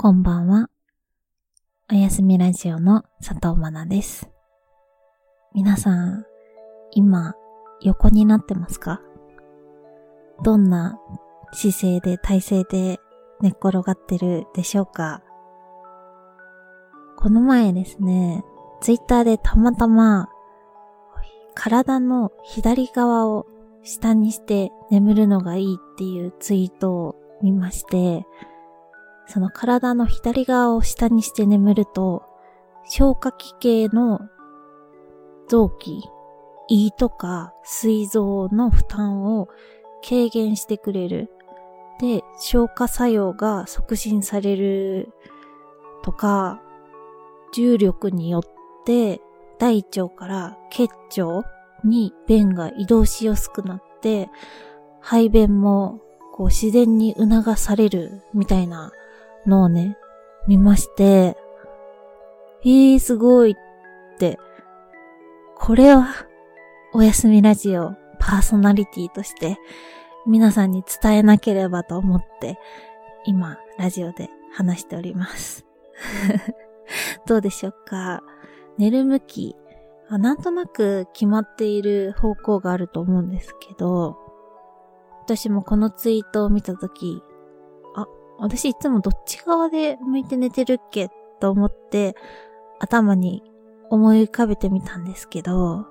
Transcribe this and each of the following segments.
こんばんは。おやすみラジオの佐藤まなです。皆さん、今、横になってますか？どんな姿勢で体勢で寝っ転がってるでしょうか？この前ですね、ツイッターでたまたま、体の左側を下にして眠るのがいいっていうツイートを見まして、その体の左側を下にして眠ると、消化器系の臓器、胃とか膵臓の負担を軽減してくれる。で、消化作用が促進されるとか、重力によって大腸から結腸に便が移動しやすくなって、排便もこう自然に促されるみたいなのをね、見まして、えー、すごいって、これは、おやすみラジオパーソナリティとして、皆さんに伝えなければと思って、今、ラジオで話しております。どうでしょうか？寝る向きあ、なんとなく決まっている方向があると思うんですけど、私もこのツイートを見たとき、私いつもどっち側で向いて寝てるっけと思って頭に思い浮かべてみたんですけど、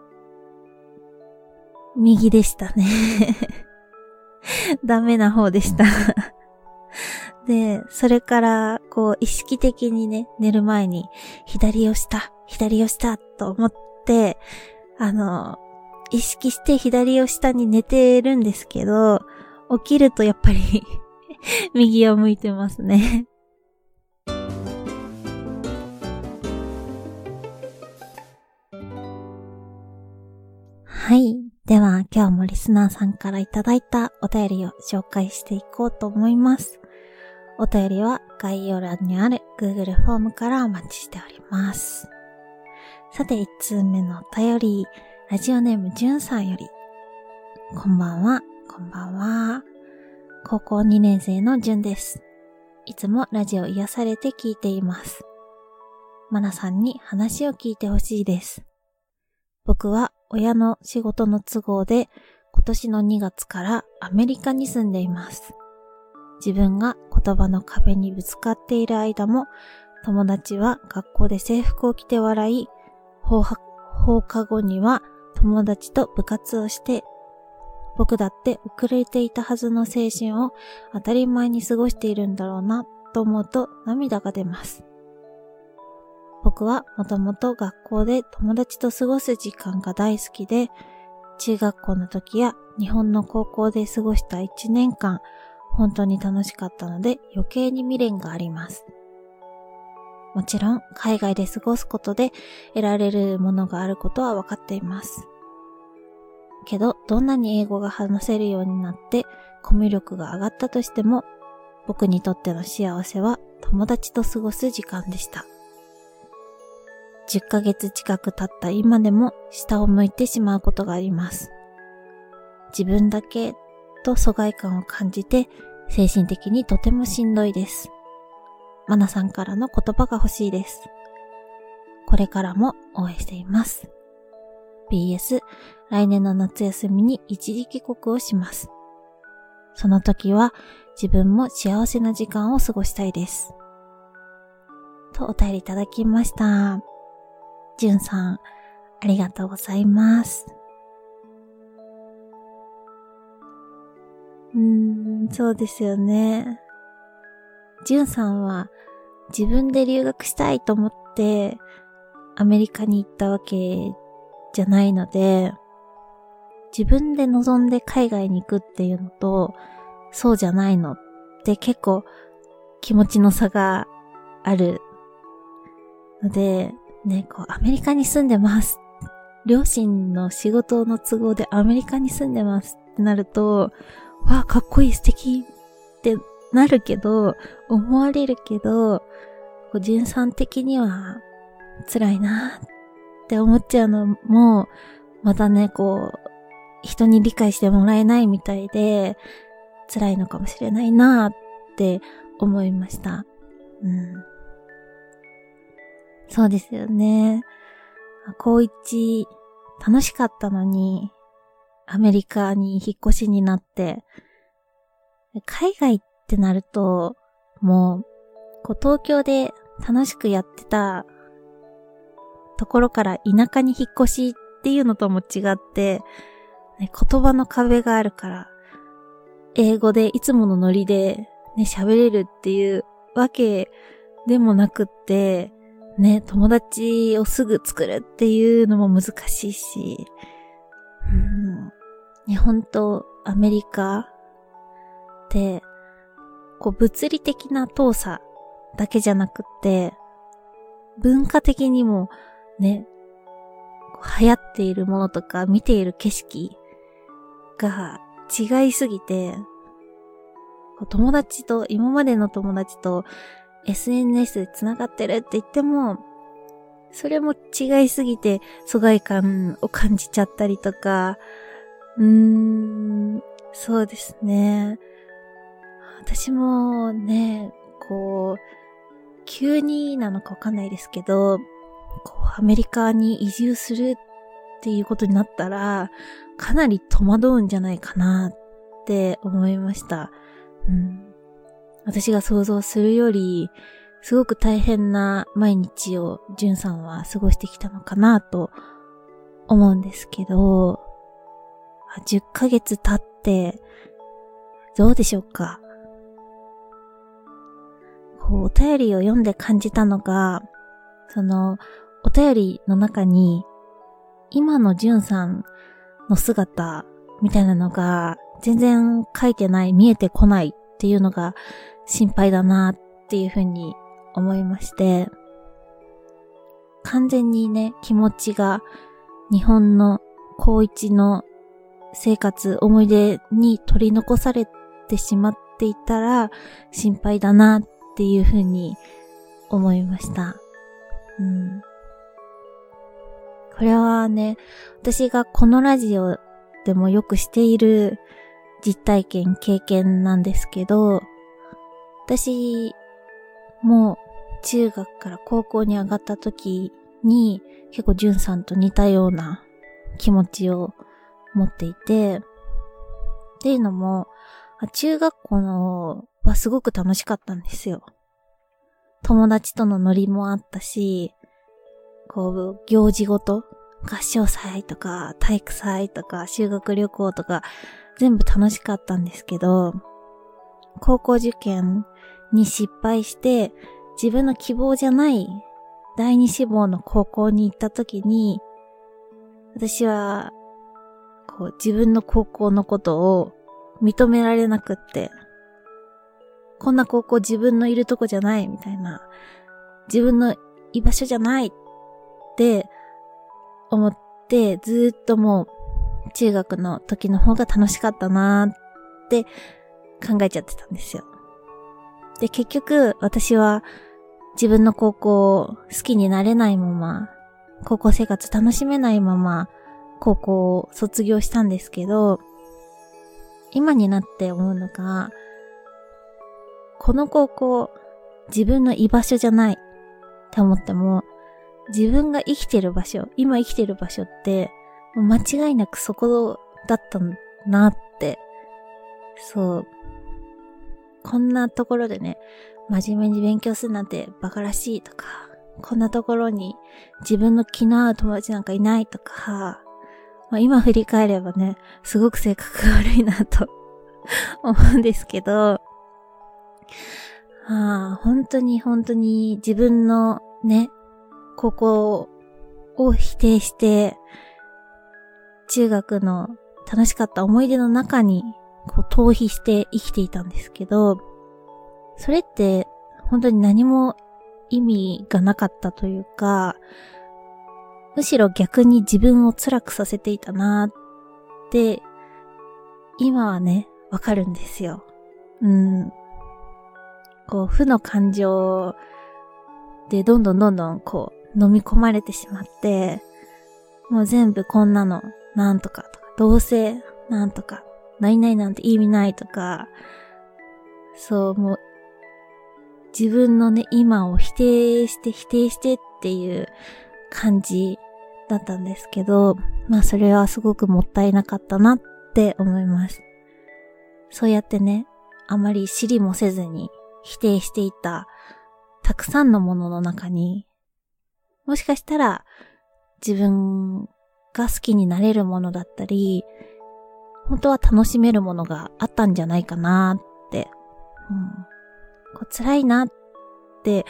右でしたね。ダメな方でした。で、それから、こう、意識的にね、寝る前に、左をした、左をした、と思って、あの、意識して左を下に寝てるんですけど、起きるとやっぱり 右を向いてますね。はい。では、今日もリスナーさんからいただいたお便りを紹介していこうと思います。お便りは概要欄にある Google フォームからお待ちしております。さて、1通目のお便り、ラジオネームじゅんさんより。こんばんは、こんばんは。高校2年生のじゅんです。いつもラジオ癒されて聞いています。まなさんに話を聞いてほしいです。僕は親の仕事の都合で今年の2月からアメリカに住んでいます。自分が言葉の壁にぶつかっている間も友達は学校で制服を着て笑い、放課放課後には友達と部活をして僕だって遅れていたはずの青春を当たり前に過ごしているんだろうなと思うと涙が出ます。僕はもともと学校で友達と過ごす時間が大好きで、中学校の時や日本の高校で過ごした1年間、本当に楽しかったので余計に未練があります。もちろん海外で過ごすことで得られるものがあることは分かっています。けど、どんなに英語が話せるようになって、コミュ力が上がったとしても、僕にとっての幸せは友達と過ごす時間でした。10ヶ月近く経った今でも下を向いてしまうことがあります。自分だけと疎外感を感じて、精神的にとてもしんどいです。マナさんからの言葉が欲しいです。これからも応援しています。PS、来年の夏休みに一時帰国をします。その時は自分も幸せな時間を過ごしたいです。とお便りいただきました。じゅんさん、ありがとうございます。うーん、そうですよね。じゅんさんは自分で留学したいと思ってアメリカに行ったわけじゃないので、自分で望んで海外に行くっていうのと、そうじゃないのって結構気持ちの差があるので、ね、こうアメリカに住んでます。両親の仕事の都合でアメリカに住んでますってなると、わあ、かっこいい素敵ってなるけど、思われるけど、こう、純さん的には辛いなって思っちゃうのも、またね、こう、人に理解してもらえないみたいで、辛いのかもしれないなって思いました。うん。そうですよね。高一、楽しかったのに、アメリカに引っ越しになって、海外ってなると、もう、こう東京で楽しくやってたところから田舎に引っ越しっていうのとも違って、ね、言葉の壁があるから、英語でいつものノリでね、喋れるっていうわけでもなくって、ね、友達をすぐ作るっていうのも難しいし、うん、日本とアメリカって、こう物理的な遠さだけじゃなくって、文化的にもね、流行っているものとか見ている景色が違いすぎて、友達と、今までの友達と SNS で繋がってるって言っても、それも違いすぎて疎外感を感じちゃったりとか、うーん、そうですね。私もね、こう、急になのかわかんないですけど、こう、アメリカに移住するっていうことになったら、かなり戸惑うんじゃないかなって思いました。うん、私が想像するより、すごく大変な毎日をじゅんさんは過ごしてきたのかなと思うんですけど、10ヶ月経って、どうでしょうか？こう、お便りを読んで感じたのが、その、お便りの中に、今のじゅんさんの姿みたいなのが全然書いてない、見えてこないっていうのが心配だなっていうふうに思いまして、完全にね、気持ちが日本の高一の生活、思い出に取り残されてしまっていたら心配だなっていうふうに思いました。うん。これはね、私がこのラジオでもよくしている実体験、経験なんですけど、私も中学から高校に上がった時に結構じゅんさんと似たような気持ちを持っていて、っていうのも、中学校のはすごく楽しかったんですよ。友達とのノリもあったし、こう、行事ごと、合唱祭とか、体育祭とか、修学旅行とか、全部楽しかったんですけど、高校受験に失敗して、自分の希望じゃない第二志望の高校に行った時に、私は、こう自分の高校のことを認められなくって、こんな高校自分のいるとこじゃないみたいな、自分の居場所じゃないっって思って、ずっともう中学の時の方が楽しかったなーって考えちゃってたんですよ。で、結局私は自分の高校を好きになれないまま、高校生活楽しめないまま、高校を卒業したんですけど、今になって思うのが、この高校、自分の居場所じゃないって思っても、自分が生きてる場所、今生きてる場所って、もう間違いなくそこだったんなって、そう。こんなところでね、真面目に勉強するなんて馬鹿らしいとか、こんなところに自分の気の合う友達なんかいないとか、まあ、今振り返ればね、すごく性格が悪いなと 思うんですけど、ああ、本当に本当に自分のね、ここを否定して、中学の楽しかった思い出の中に、こう、逃避して生きていたんですけど、それって、本当に何も意味がなかったというか、むしろ逆に自分を辛くさせていたなって、今はね、わかるんですよ。うん。こう、負の感情でどんどんどんどんこう、飲み込まれてしまって、もう全部こんなの、なんとかとか、どうせ、なんとか、ないないなんて意味ないとか、そう、もう、自分のね、今を否定して否定してっていう感じだったんですけど、まあそれはすごくもったいなかったなって思います。そうやってね、あまり知りもせずに否定していたたくさんのものの中に、もしかしたら自分が好きになれるものだったり、本当は楽しめるものがあったんじゃないかなって、うん、こう辛いなって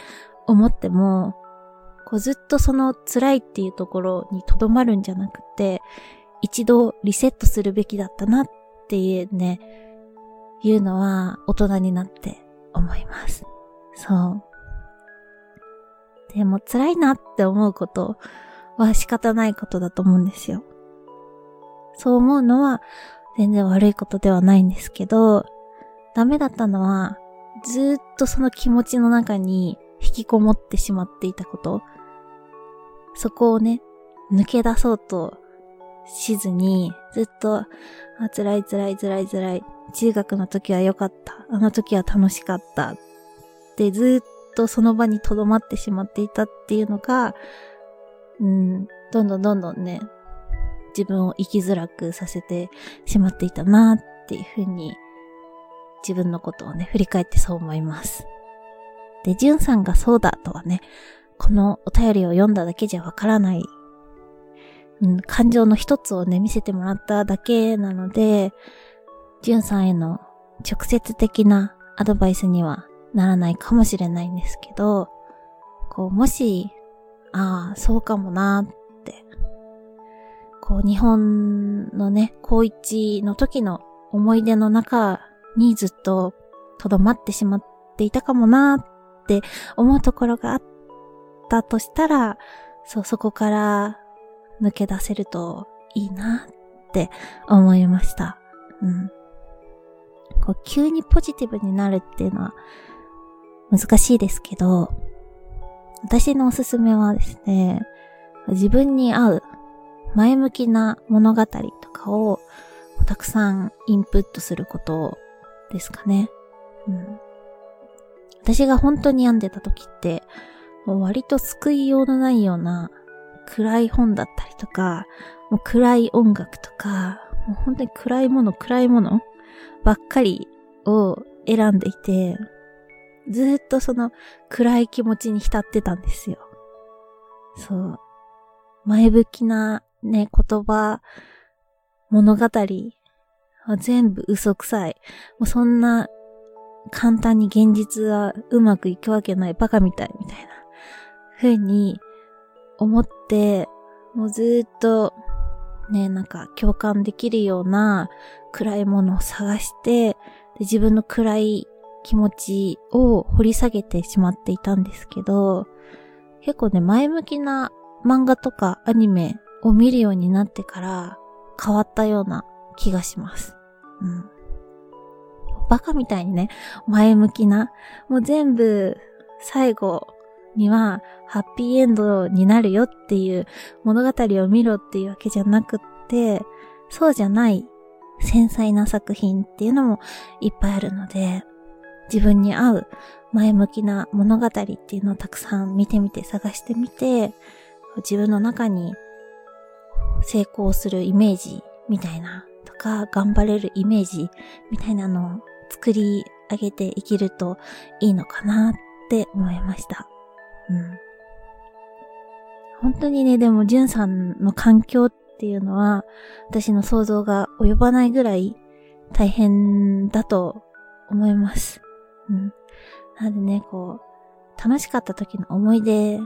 思っても、こうずっとその辛いっていうところにとどまるんじゃなくて、一度リセットするべきだったなっていうね、いうのは大人になって思います。そう。でも辛いなって思うことは仕方ないことだと思うんですよ。そう思うのは全然悪いことではないんですけど、ダメだったのはずっとその気持ちの中に引きこもってしまっていたこと。そこをね、抜け出そうとしずに、ずっと、辛い辛い辛い辛い。中学の時は良かった。あの時は楽しかった。ってずっとその場に留まってしまっていたっていうのが、うん、どんどんどんどんね、自分を生きづらくさせてしまっていたなっていうふうに自分のことをね、振り返ってそう思います。で、じゅんさんがそうだとはね、このお便りを読んだだけじゃわからない、うん、感情の一つをね、見せてもらっただけなので、じゅんさんへの直接的なアドバイスにはならないかもしれないんですけど、こう、もし、ああ、そうかもなって、こう、日本のね、高一の時の思い出の中にずっと留まってしまっていたかもなって思うところがあったとしたら、そう、そこから抜け出せるといいなって思いました。うん。こう、急にポジティブになるっていうのは難しいですけど、私のおすすめはですね、自分に合う前向きな物語とかをたくさんインプットすることですかね。うん。私が本当に病んでた時って、もう割と救いようのないような暗い本だったりとか、もう暗い音楽とか、もう本当に暗いもの暗いものばっかりを選んでいて、ずっとその暗い気持ちに浸ってたんですよ。そう。前向きなね、言葉、物語全部嘘くさい。もうそんな簡単に現実はうまくいくわけないバカみたいみたいな風に思って、もうずっとね、なんか共感できるような暗いものを探して、で自分の暗い気持ちを掘り下げてしまっていたんですけど、結構ね、前向きな漫画とかアニメを見るようになってから変わったような気がします。うん。バカみたいにね、前向きな、もう全部最後にはハッピーエンドになるよっていう物語を見ろっていうわけじゃなくって、そうじゃない繊細な作品っていうのもいっぱいあるので、自分に合う前向きな物語っていうのをたくさん見てみて探してみて、自分の中に成功するイメージみたいなとか頑張れるイメージみたいなのを作り上げていけるといいのかなって思いました。うん。本当にね、でも、じゅんさんの環境っていうのは、私の想像が及ばないぐらい大変だと思います。うん。なのでね、こう、楽しかった時の思い出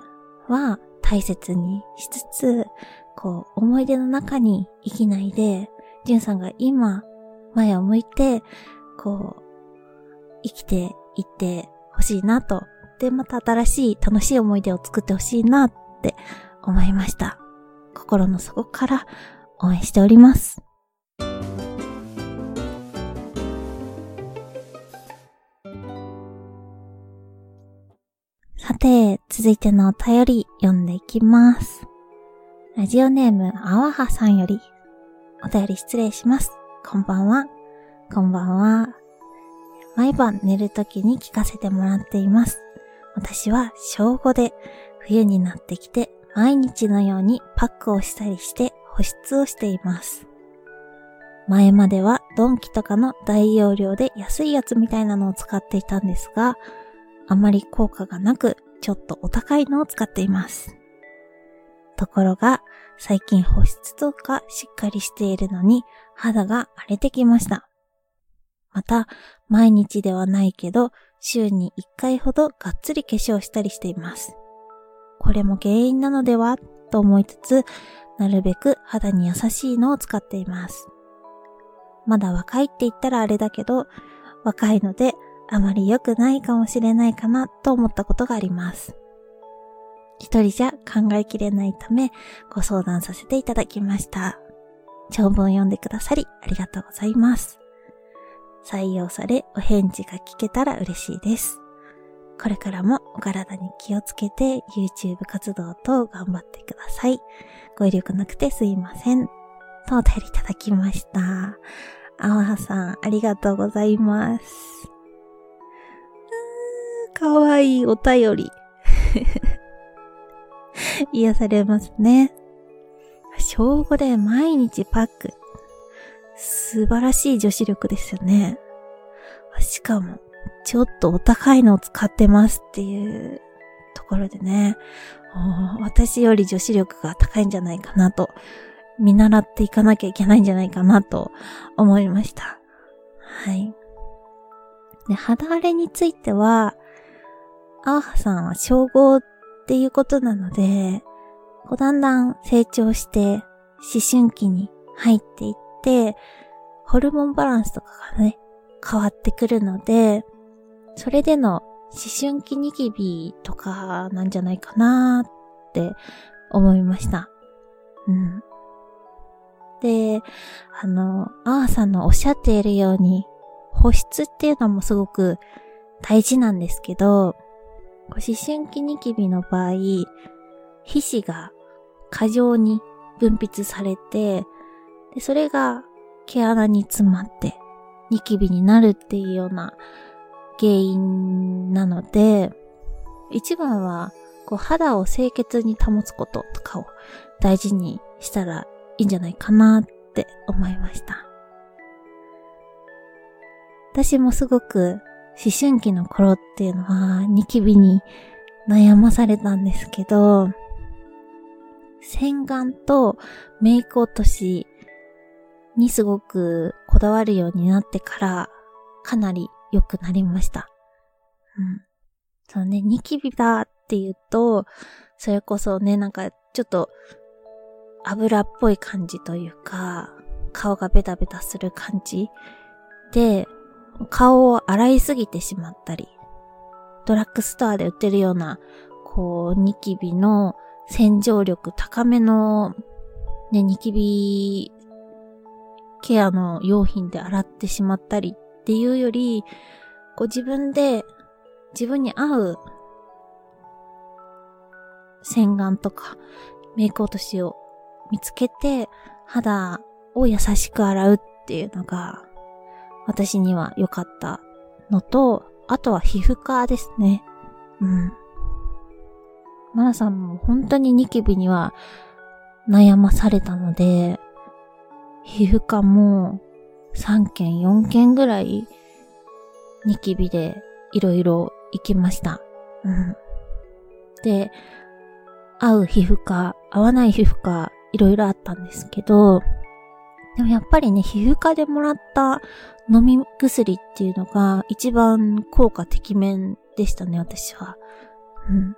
は大切にしつつ、こう、思い出の中に生きないで、じゅんさんが今、前を向いて、こう、生きていってほしいなと。で、また新しい楽しい思い出を作ってほしいなって思いました。心の底から応援しております。さて、続いてのお便り読んでいきます。ラジオネーム、あわはさんより、お便り失礼します。こんばんは。こんばんは。毎晩寝るときに聞かせてもらっています。私は小5で冬になってきて毎日のようにパックをしたりして保湿をしています。前まではドンキとかの大容量で安いやつみたいなのを使っていたんですが、あまり効果がなく、ちょっとお高いのを使っています。ところが、最近保湿とかしっかりしているのに肌が荒れてきました。また、毎日ではないけど、週に1回ほどがっつり化粧したりしています。これも原因なのではと思いつつ、なるべく肌に優しいのを使っています。まだ若いって言ったらあれだけど、若いのであまり良くないかもしれないかなと思ったことがあります。一人じゃ考えきれないためご相談させていただきました。長文読んでくださりありがとうございます。採用されお返事が聞けたら嬉しいです。これからもお体に気をつけて YouTube 活動等頑張ってください。ご威力なくてすいません。とお便りいただきました。あわはさん、ありがとうございます。かわいいお便り。癒されますね。小5で毎日パック。素晴らしい女子力ですよね。しかも、ちょっとお高いのを使ってますっていうところでね、私より女子力が高いんじゃないかなと、見習っていかなきゃいけないんじゃないかなと思いました。はい。で、肌荒れについては、アーハさんは称号っていうことなので、こうだんだん成長して思春期に入っていって、ホルモンバランスとかがね、変わってくるので、それでの思春期ニキビとかなんじゃないかなって思いました。うん。で、あの、アーさんのおっしゃっているように、保湿っていうのもすごく大事なんですけど、思春期ニキビの場合、皮脂が過剰に分泌されて、でそれが毛穴に詰まってニキビになるっていうような原因なので、一番はこう肌を清潔に保つこととかを大事にしたらいいんじゃないかなって思いました。私もすごく思春期の頃っていうのはニキビに悩まされたんですけど、洗顔とメイク落としにすごくこだわるようになってからかなり良くなりました。うん。そうね、ニキビだって言うと、それこそね、なんかちょっと油っぽい感じというか、顔がベタベタする感じで、顔を洗いすぎてしまったり、ドラッグストアで売ってるような、こう、ニキビの洗浄力高めの、ね、ニキビケアの用品で洗ってしまったりっていうより、こう自分で自分に合う洗顔とかメイク落としを見つけて肌を優しく洗うっていうのが私には良かったのと、あとは皮膚科ですね。うん。マナさんも本当にニキビには悩まされたので、皮膚科も3件4件ぐらいニキビでいろいろ行きました。うん。で、合う皮膚科、合わない皮膚科、いろいろあったんですけど、でもやっぱりね、皮膚科でもらった飲み薬っていうのが一番効果てきめんでしたね、私は。うん。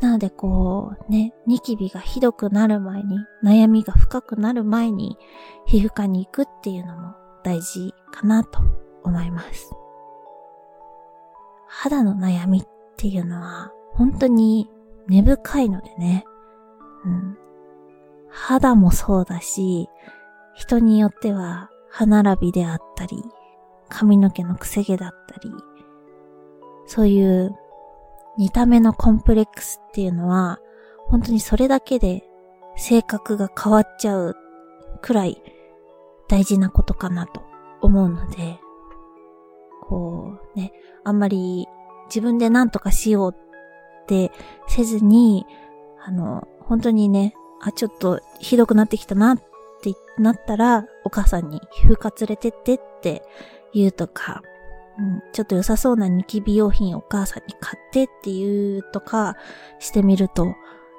なのでこう、ね、ニキビがひどくなる前に、悩みが深くなる前に、皮膚科に行くっていうのも大事かなと思います。肌の悩みっていうのは、本当に根深いのでね。うん。肌もそうだし、人によっては歯並びであったり、髪の毛のくせ毛だったり、そういう見た目のコンプレックスっていうのは、本当にそれだけで性格が変わっちゃうくらい大事なことかなと思うので、こうね、あんまり自分で何とかしようってせずに、あの、本当にね、あ、ちょっとひどくなってきたなっなったら、お母さんに皮膚科連れてってって言うとか、うん、ちょっと良さそうなニキビ用品お母さんに買ってっていうとかしてみると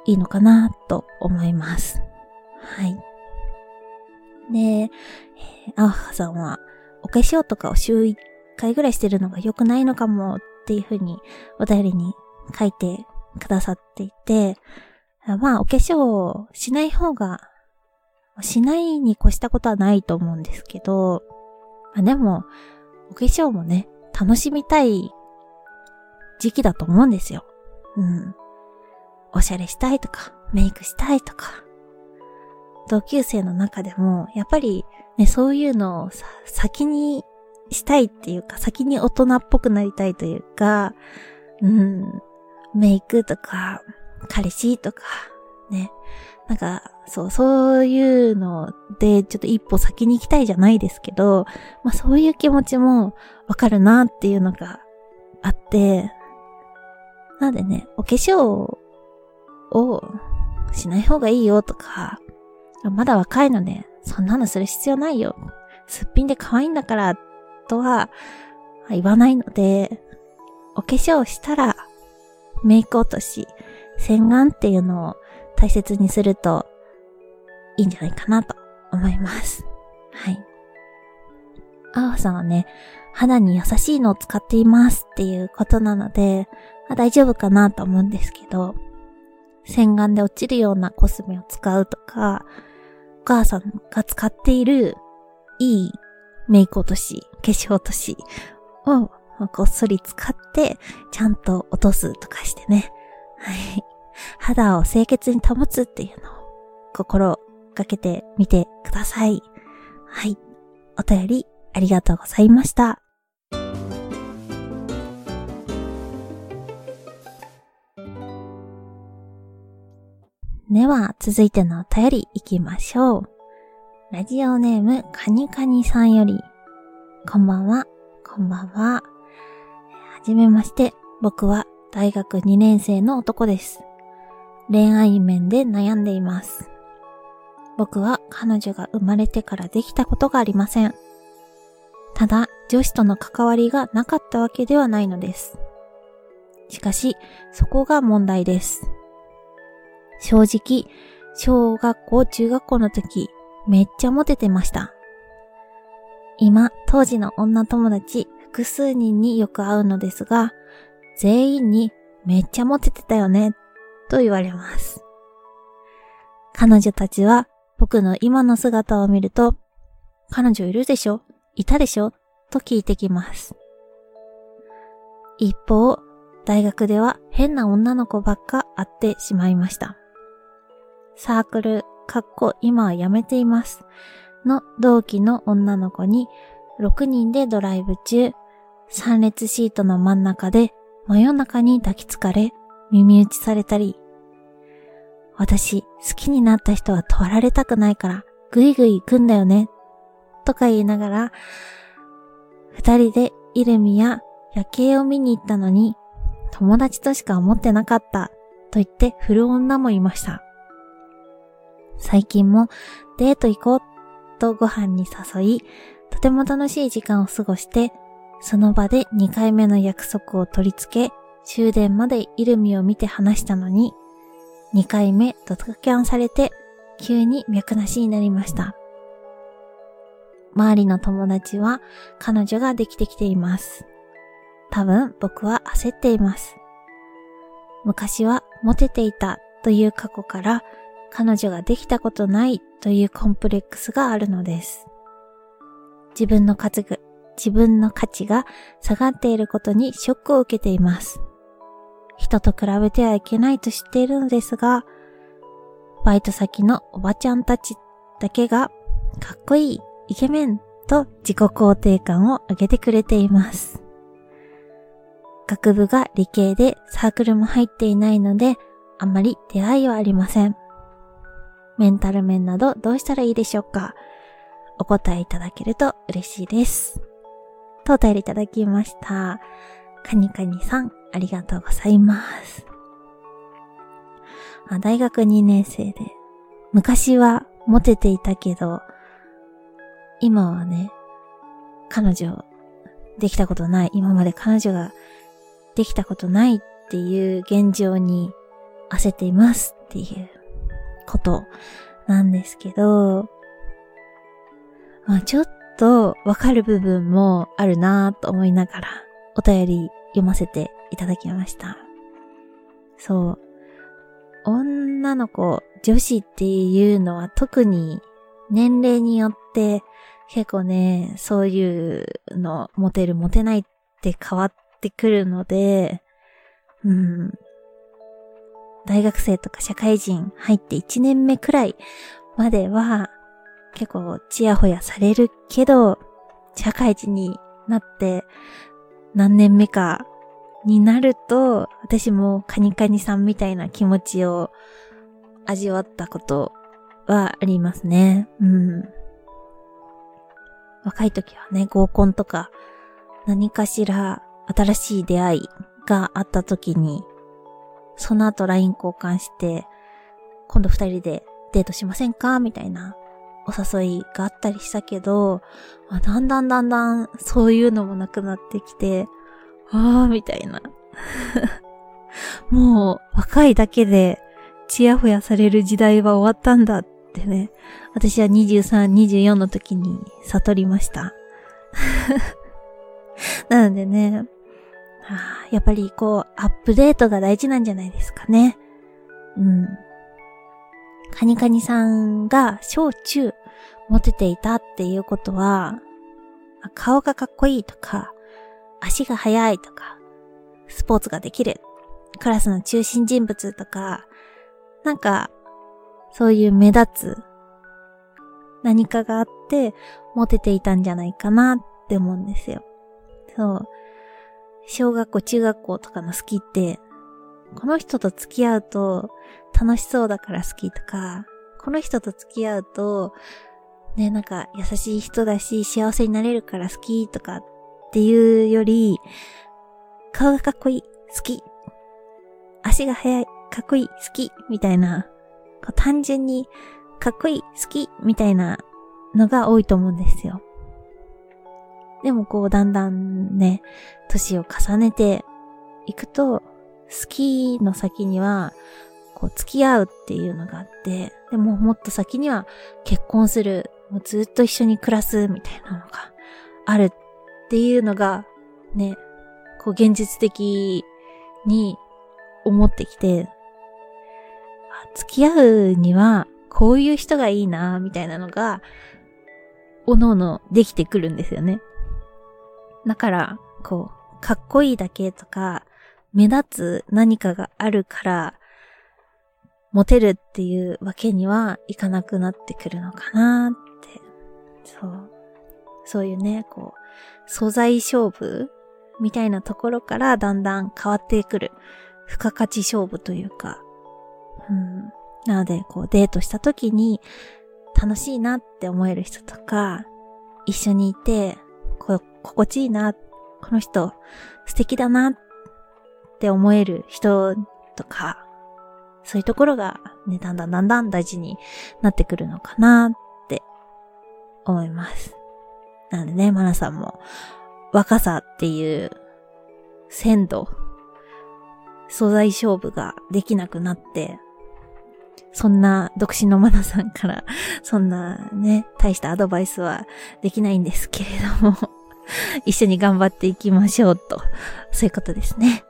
いいのかなと思います。はい。で、え、アオハさんはお化粧とかを週1回ぐらいしてるのが良くないのかもっていうふうにお便りに書いてくださっていて、まあお化粧しない方が、しないに越したことはないと思うんですけど、まあ、でも、お化粧もね、楽しみたい時期だと思うんですよ。うん。おしゃれしたいとか、メイクしたいとか。同級生の中でも、やっぱりね、そういうのをさ、先にしたいっていうか、先に大人っぽくなりたいというか、うん、メイクとか、彼氏とか、ね。なんか、そう、そういうので、ちょっと一歩先に行きたいじゃないですけど、まあそういう気持ちもわかるなっていうのがあって、なんでね、お化粧をしない方がいいよとか、まだ若いので、そんなのする必要ないよ。すっぴんで可愛いんだから、とは言わないので、お化粧したらメイク落とし、洗顔っていうのを大切にするといいんじゃないかなと思います。はい。あわさんはね、肌に優しいのを使っていますっていうことなので、まあ、大丈夫かなと思うんですけど、洗顔で落ちるようなコスメを使うとか、お母さんが使っているいいメイク落とし、化粧落としをこっそり使って、ちゃんと落とすとかしてね。はい。肌を清潔に保つっていうのを心がけてみてください。はい。お便りありがとうございました。では、続いてのお便り行きましょう。ラジオネーム、カニカニさんより、こんばんは、こんばんは。はじめまして、僕は大学2年生の男です。恋愛面で悩んでいます。僕は彼女が生まれてからできたことがありません。ただ、女子との関わりがなかったわけではないのです。しかし、そこが問題です。正直、小学校、中学校の時、めっちゃモテてました。今、当時の女友達複数人によく会うのですが、全員にめっちゃモテてたよね、と言われます。彼女たちは僕の今の姿を見ると、彼女いるでしょ？いたでしょ？と聞いてきます。一方、大学では変な女の子ばっか会ってしまいました。サークル、かっこ今はやめています。の同期の女の子に6人でドライブ中、3列シートの真ん中で真夜中に抱きつかれ、耳打ちされたり、私、好きになった人は問られたくないから、ぐいぐい行くんだよね、とか言いながら、二人でイルミや夜景を見に行ったのに、友達としか思ってなかった、と言って振る女もいました。最近もデート行こうとご飯に誘い、とても楽しい時間を過ごして、その場で2回目の約束を取り付け、終電までイルミを見て話したのに、2回目ドタキャンされて、急に脈なしになりました。周りの友達は彼女ができてきています。多分僕は焦っています。昔はモテていたという過去から彼女ができたことないというコンプレックスがあるのです。自分の価値が、自分の価値が下がっていることにショックを受けています。人と比べてはいけないと知っているのですが、バイト先のおばちゃんたちだけがかっこいい、イケメンと自己肯定感を上げてくれています。学部が理系でサークルも入っていないので、あまり出会いはありません。メンタル面などどうしたらいいでしょうかお答えいただけると嬉しいです。とお便りいただきました。カニカニさん、ありがとうございます。あ大学2年生で、昔はモテていたけど、今はね、彼女できたことない、今まで彼女ができたことないっていう現状に焦っていますっていうことなんですけど、まあちょっとわかる部分もあるなぁと思いながらお便り読ませていただきました。そう。女の子、女子っていうのは特に年齢によって結構ね、そういうの、モテるモテないって変わってくるので、うん。大学生とか社会人入って1年目くらいまでは、結構チヤホヤされるけど、社会人になって何年目かになると、私もカニカニさんみたいな気持ちを味わったことはありますね。うん。若い時はね、合コンとか、何かしら新しい出会いがあった時に、その後 LINE 交換して、今度二人でデートしませんか？みたいなお誘いがあったりしたけど、だんだんだんだんそういうのもなくなってきて、あーみたいな。もう若いだけでチヤホヤされる時代は終わったんだってね、私は23、24の時に悟りました。なのでね、やっぱりこう、アップデートが大事なんじゃないですかね。うん。カニカニさんが小中モテていたっていうことは、顔がかっこいいとか、足が速いとか、スポーツができる、クラスの中心人物とか、なんか、そういう目立つ何かがあって、モテていたんじゃないかなって思うんですよ。そう。小学校、中学校とかの好きって、この人と付き合うと楽しそうだから好きとか、この人と付き合うと、ね、なんか優しい人だし幸せになれるから好きとかっっていうより、顔がかっこいい、好き。足が速い、かっこいい、好き、みたいな、こう単純にかっこいい、好き、みたいなのが多いと思うんですよ。でもこうだんだんね、年を重ねていくと、好きの先には、こう付き合うっていうのがあって、でももっと先には結婚する、もうずっと一緒に暮らすみたいなのがあるっていうのが、ね、こう現実的に思ってきて、付き合うにはこういう人がいいな、みたいなのが、おのおのできてくるんですよね。だから、こう、かっこいいだけとか、目立つ何かがあるから、モテるっていうわけにはいかなくなってくるのかなって。そう。そういうね、こう、素材勝負みたいなところからだんだん変わってくる。付加価値勝負というか。うん。なので、こうデートした時に楽しいなって思える人とか、一緒にいて、こう、心地いいな、この人素敵だなって思える人とか、そういうところがね、だんだんだんだん大事になってくるのかなって思います。なのでね、マナさんも若さっていう鮮度、素材勝負ができなくなって、そんな独身のマナさんから、そんなね、大したアドバイスはできないんですけれども一緒に頑張っていきましょうと、そういうことですね。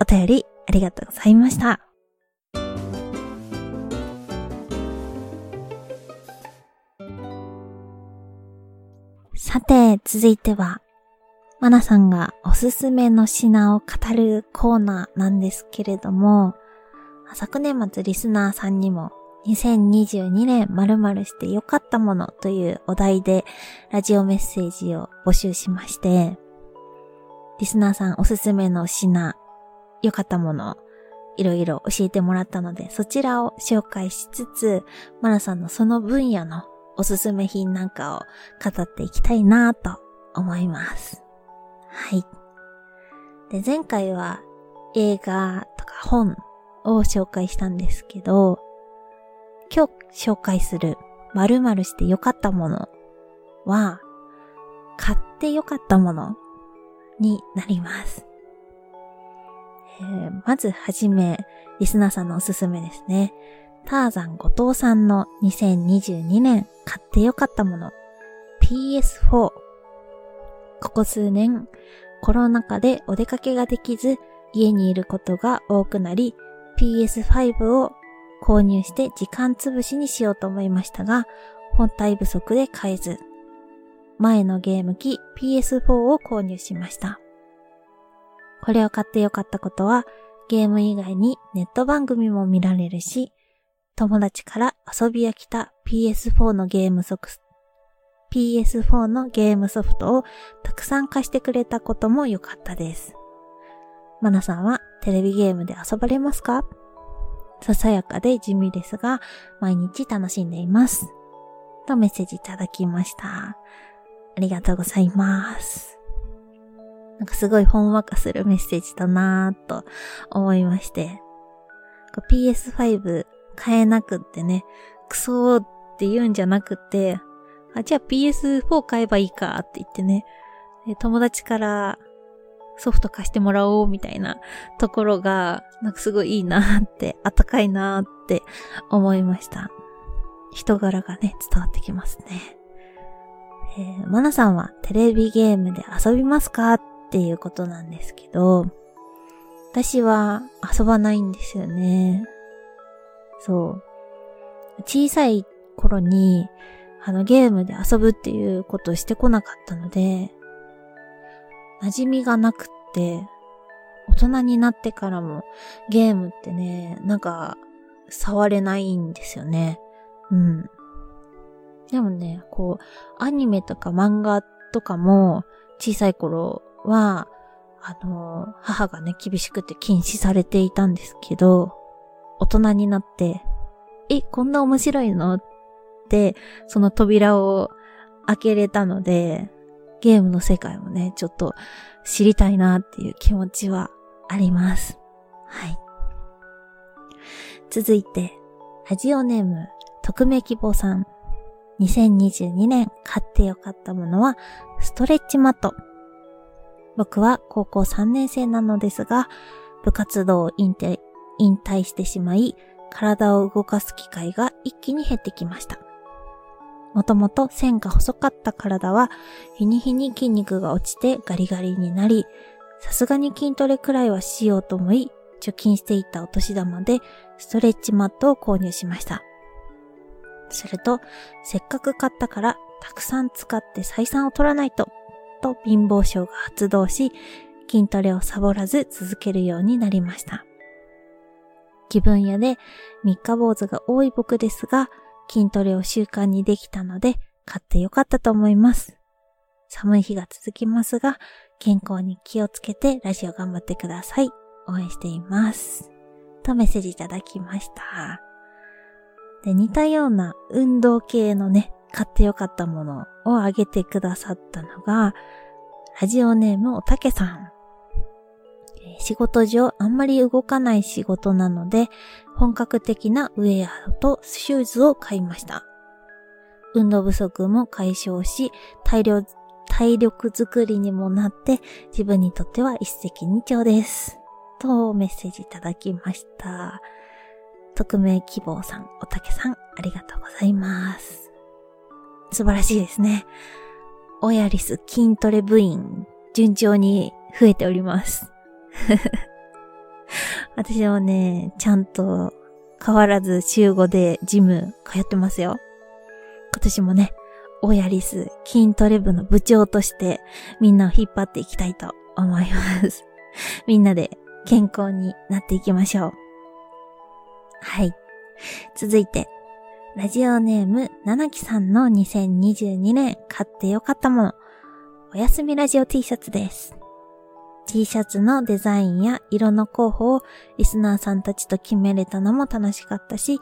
お便りありがとうございました。さて、続いては、マナさんがおすすめの品を語るコーナーなんですけれども、昨年末リスナーさんにも2022年〇〇して良かったものというお題でラジオメッセージを募集しまして、リスナーさんおすすめの品、良かったもの、いろいろ教えてもらったので、そちらを紹介しつつ、マナさんのその分野のおすすめ品なんかを語っていきたいなと思います。はい。で、前回は映画とか本を紹介したんですけど、今日紹介する〇〇して良かったものは、買って良かったものになります。えー、まずはじめ、リスナーさんのおすすめですね。ターザン後藤さんの2022年買って良かったもの。PS4 ここ数年コロナ禍でお出かけができず家にいることが多くなり PS5 を購入して時間潰しにしようと思いましたが本体不足で買えず。前のゲーム機 PS4 を購入しました。これを買ってよかったことはゲーム以外にネット番組も見られるし友達から遊び飽きた PS4 のゲームソフト、PS4 のゲームソフトをたくさん貸してくれたことも良かったです。マナさんはテレビゲームで遊ばれますか？ささやかで地味ですが、毎日楽しんでいます。とメッセージいただきました。ありがとうございます。なんかすごいほんわかするメッセージだなぁと思いまして。PS5 買えなくってね、クソーって言うんじゃなくて、あ、じゃあ PS4 買えばいいかって言ってね、友達からソフト貸してもらおうみたいなところが、なんかすごいいいなって、あったかいなって思いました。人柄がね、伝わってきますね。えー、マナさんはテレビゲームで遊びますかっていうことなんですけど、私は遊ばないんですよね。そう。小さい頃に、あのゲームで遊ぶっていうことをしてこなかったので、馴染みがなくって、大人になってからもゲームってね、なんか、触れないんですよね。うん。でもね、こう、アニメとか漫画とかも、小さい頃は、あの、母がね、厳しくて禁止されていたんですけど、大人になって、え、こんな面白いの？って、その扉を開けれたので、ゲームの世界もね、ちょっと知りたいなっていう気持ちはあります。はい。続いて、ラジオネーム、匿名希望さん。2022年買ってよかったものは、ストレッチマット。僕は高校3年生なのですが、部活動を引退引退してしまい、体を動かす機会が一気に減ってきました。もともと線が細かった体は、日に日に筋肉が落ちてガリガリになり、さすがに筋トレくらいはしようと思い、貯金していたお年玉でストレッチマットを購入しました。すると、せっかく買ったからたくさん使って採算を取らないと、と貧乏症が発動し、筋トレをサボらず続けるようになりました。気分屋で三日坊主が多い僕ですが、筋トレを習慣にできたので、買ってよかったと思います。寒い日が続きますが、健康に気をつけてラジオ頑張ってください。応援しています。とメッセージいただきました。で、似たような運動系のね、買ってよかったものをあげてくださったのが、ラジオネームおたけさん。仕事上あんまり動かない仕事なので、本格的なウェアとシューズを買いました。運動不足も解消し、体力、体力づくりにもなって、自分にとっては一石二鳥です。とメッセージいただきました。匿名希望さん、おたけさん、ありがとうございます。素晴らしいですね。オヤリス筋トレ部員、順調に増えております。私はね、ちゃんと変わらず週5でジム通ってますよ。今年もね、オヤリス筋トレ部の部長としてみんなを引っ張っていきたいと思います。みんなで健康になっていきましょう。はい。続いて、ラジオネーム、ななきさんの2022年買ってよかったもの、おやすみラジオ T シャツです。T シャツのデザインや色の候補をリスナーさんたちと決めれたのも楽しかったし、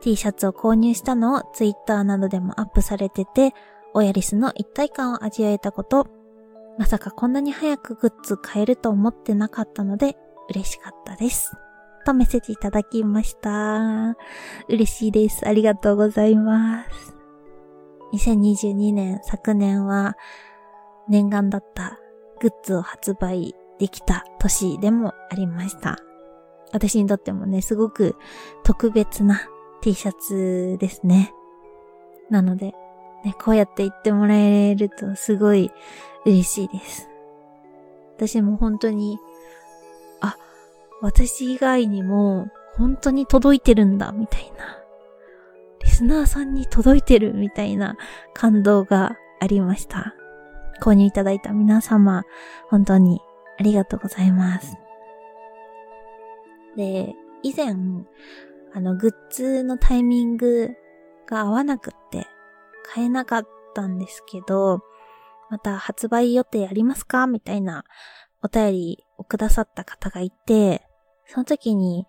T シャツを購入したのを Twitter などでもアップされてて、親リスの一体感を味わえたこと、まさかこんなに早くグッズ買えると思ってなかったので嬉しかったです。とメッセージいただきました。嬉しいです。ありがとうございます。2022年、昨年は念願だったグッズを発売できた年でもありました。私にとってもね、すごく特別な T シャツですね。なので、ね、こうやって言ってもらえるとすごい嬉しいです。私も本当に、あ、私以外にも本当に届いてるんだ、みたいな。リスナーさんに届いてる、みたいな感動がありました。購入いただいた皆様、本当にありがとうございます。で、以前、あの、グッズのタイミングが合わなくって買えなかったんですけど、また発売予定ありますか？みたいなお便りをくださった方がいて、その時に、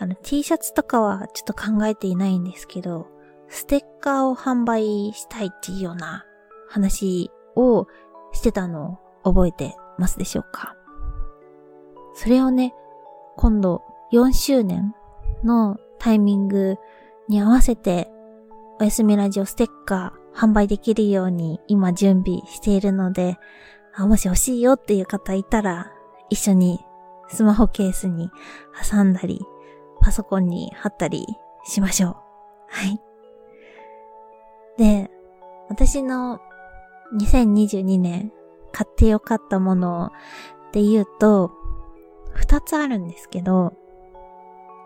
あの T シャツとかはちょっと考えていないんですけど、ステッカーを販売したいっていうような話をしてたのを覚えてますでしょうか？それをね、今度4周年のタイミングに合わせて、おやすみラジオステッカー販売できるように今準備しているので、もし欲しいよっていう方いたら、一緒にスマホケースに挟んだり、パソコンに貼ったりしましょう。はい。で、私の2022年買ってよかったものって言うと、二つあるんですけど、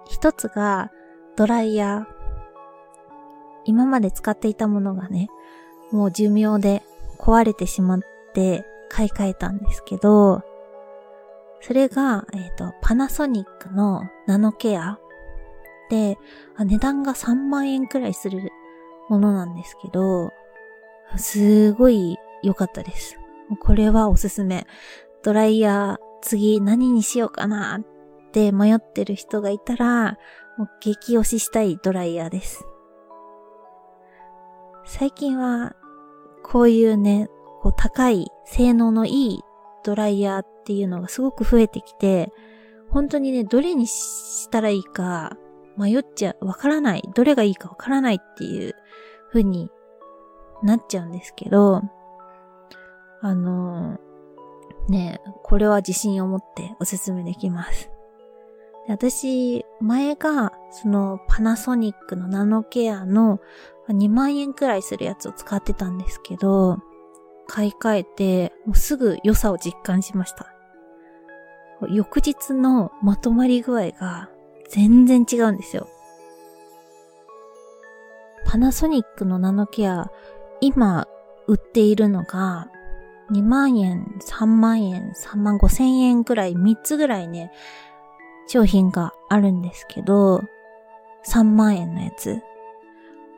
一つがドライヤー。今まで使っていたものがね、もう寿命で壊れてしまって買い替えたんですけど、それが、えっ、ー、と、パナソニックのナノケアで、値段が3万円くらいするものなんですけど、すごい良かったです。これはおすすめ。ドライヤー、次何にしようかなって迷ってる人がいたら、もう激推ししたいドライヤーです。最近は、こういうね、こう高い性能のいいドライヤーっていうのがすごく増えてきて、本当にね、どれにしたらいいか迷っちゃわからない、どれがいいかわからないっていう風になっちゃうんですけど、あのー、ね、これは自信を持っておすすめできます。私、前が、そのパナソニックのナノケアの2万円くらいするやつを使ってたんですけど、買い替えて、もうすぐ良さを実感しました。翌日のまとまり具合が全然違うんですよ。パナソニックのナノケア、今売っているのが、2万円、3万円、3万5千円くらい、3つぐらいね、商品があるんですけど、3万円のやつ。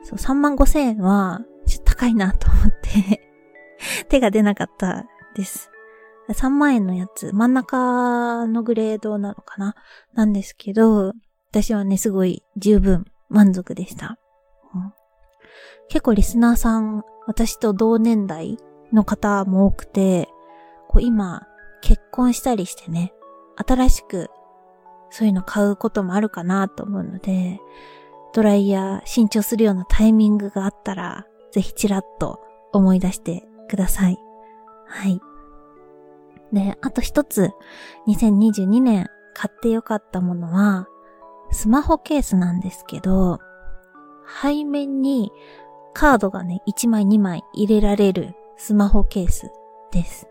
そう、3万5千円は、ちょっと高いなと思って 手が出なかったです。3万円のやつ、真ん中のグレードなのかな？なんですけど、私はね、すごい十分満足でした。うん、結構リスナーさん、私と同年代の方も多くて、こう今、結婚したりしてね、新しくそういうの買うこともあるかなと思うので、ドライヤー新調するようなタイミングがあったら、ぜひちらっと思い出してください。はい。で、あと一つ、2022年買ってよかったものは、スマホケースなんですけど、背面にカードがね、1枚2枚入れられるスマホケースです。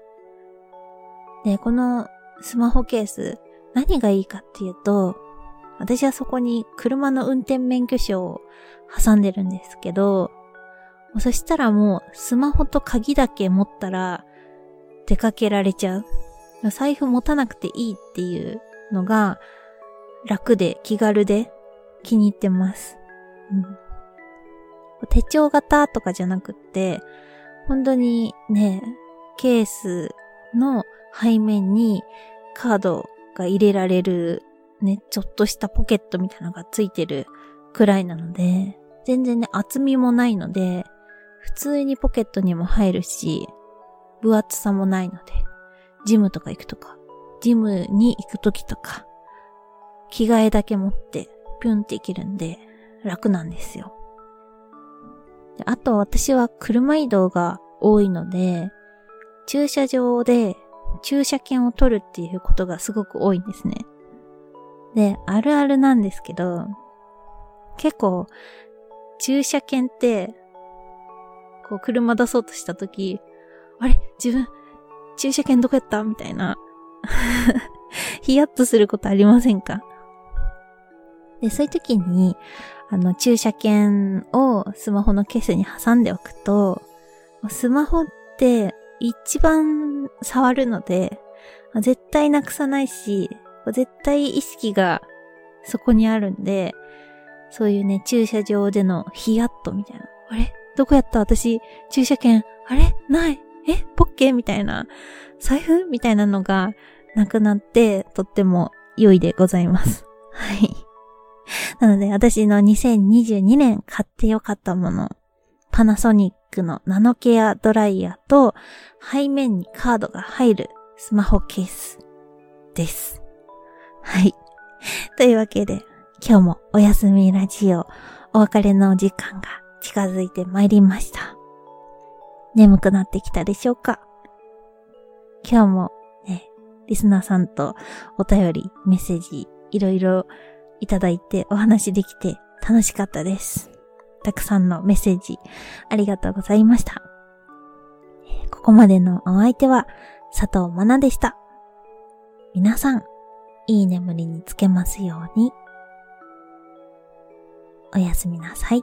で、このスマホケース、何がいいかっていうと、私はそこに車の運転免許証を挟んでるんですけど、そしたらもうスマホと鍵だけ持ったら出かけられちゃう。財布持たなくていいっていうのが楽で気軽で気に入ってます。うん、手帳型とかじゃなくって、本当にね、ケースの背面にカードが入れられる、ね、ちょっとしたポケットみたいなのがついてるくらいなので、全然ね、厚みもないので、普通にポケットにも入るし、分厚さもないので、ジムとか行くとか、ジムに行くときとか、着替えだけ持ってピュンって行けるんで楽なんですよ。あと私は車移動が多いので、駐車場で駐車券を取るっていうことがすごく多いんですね。で、あるあるなんですけど、結構、駐車券って、こう車出そうとしたとき、あれ？自分、駐車券どこやった？みたいな。ヒヤッとすることありませんか？で、そういう時に、あの、駐車券をスマホのケースに挟んでおくと、スマホって一番触るので、絶対なくさないし、絶対意識がそこにあるんで、そういうね、駐車場でのヒヤッとみたいな。あれ？どこやった？私、駐車券、あれ？ないえ？ポッケ？みたいな。財布？みたいなのがなくなって、とっても良いでございます。はい。なので、私の2022年買ってよかったもの、パナソニックのナノケアドライヤーと、背面にカードが入るスマホケースです。はい。というわけで、今日もおやすみラジオ、お別れのお時間が近づいてまいりました。眠くなってきたでしょうか？今日もね、リスナーさんとお便り、メッセージ、いろいろいただいてお話できて楽しかったです。たくさんのメッセージありがとうございました。ここまでのお相手は佐藤まなでした。皆さん、いい眠りにつけますように。おやすみなさい。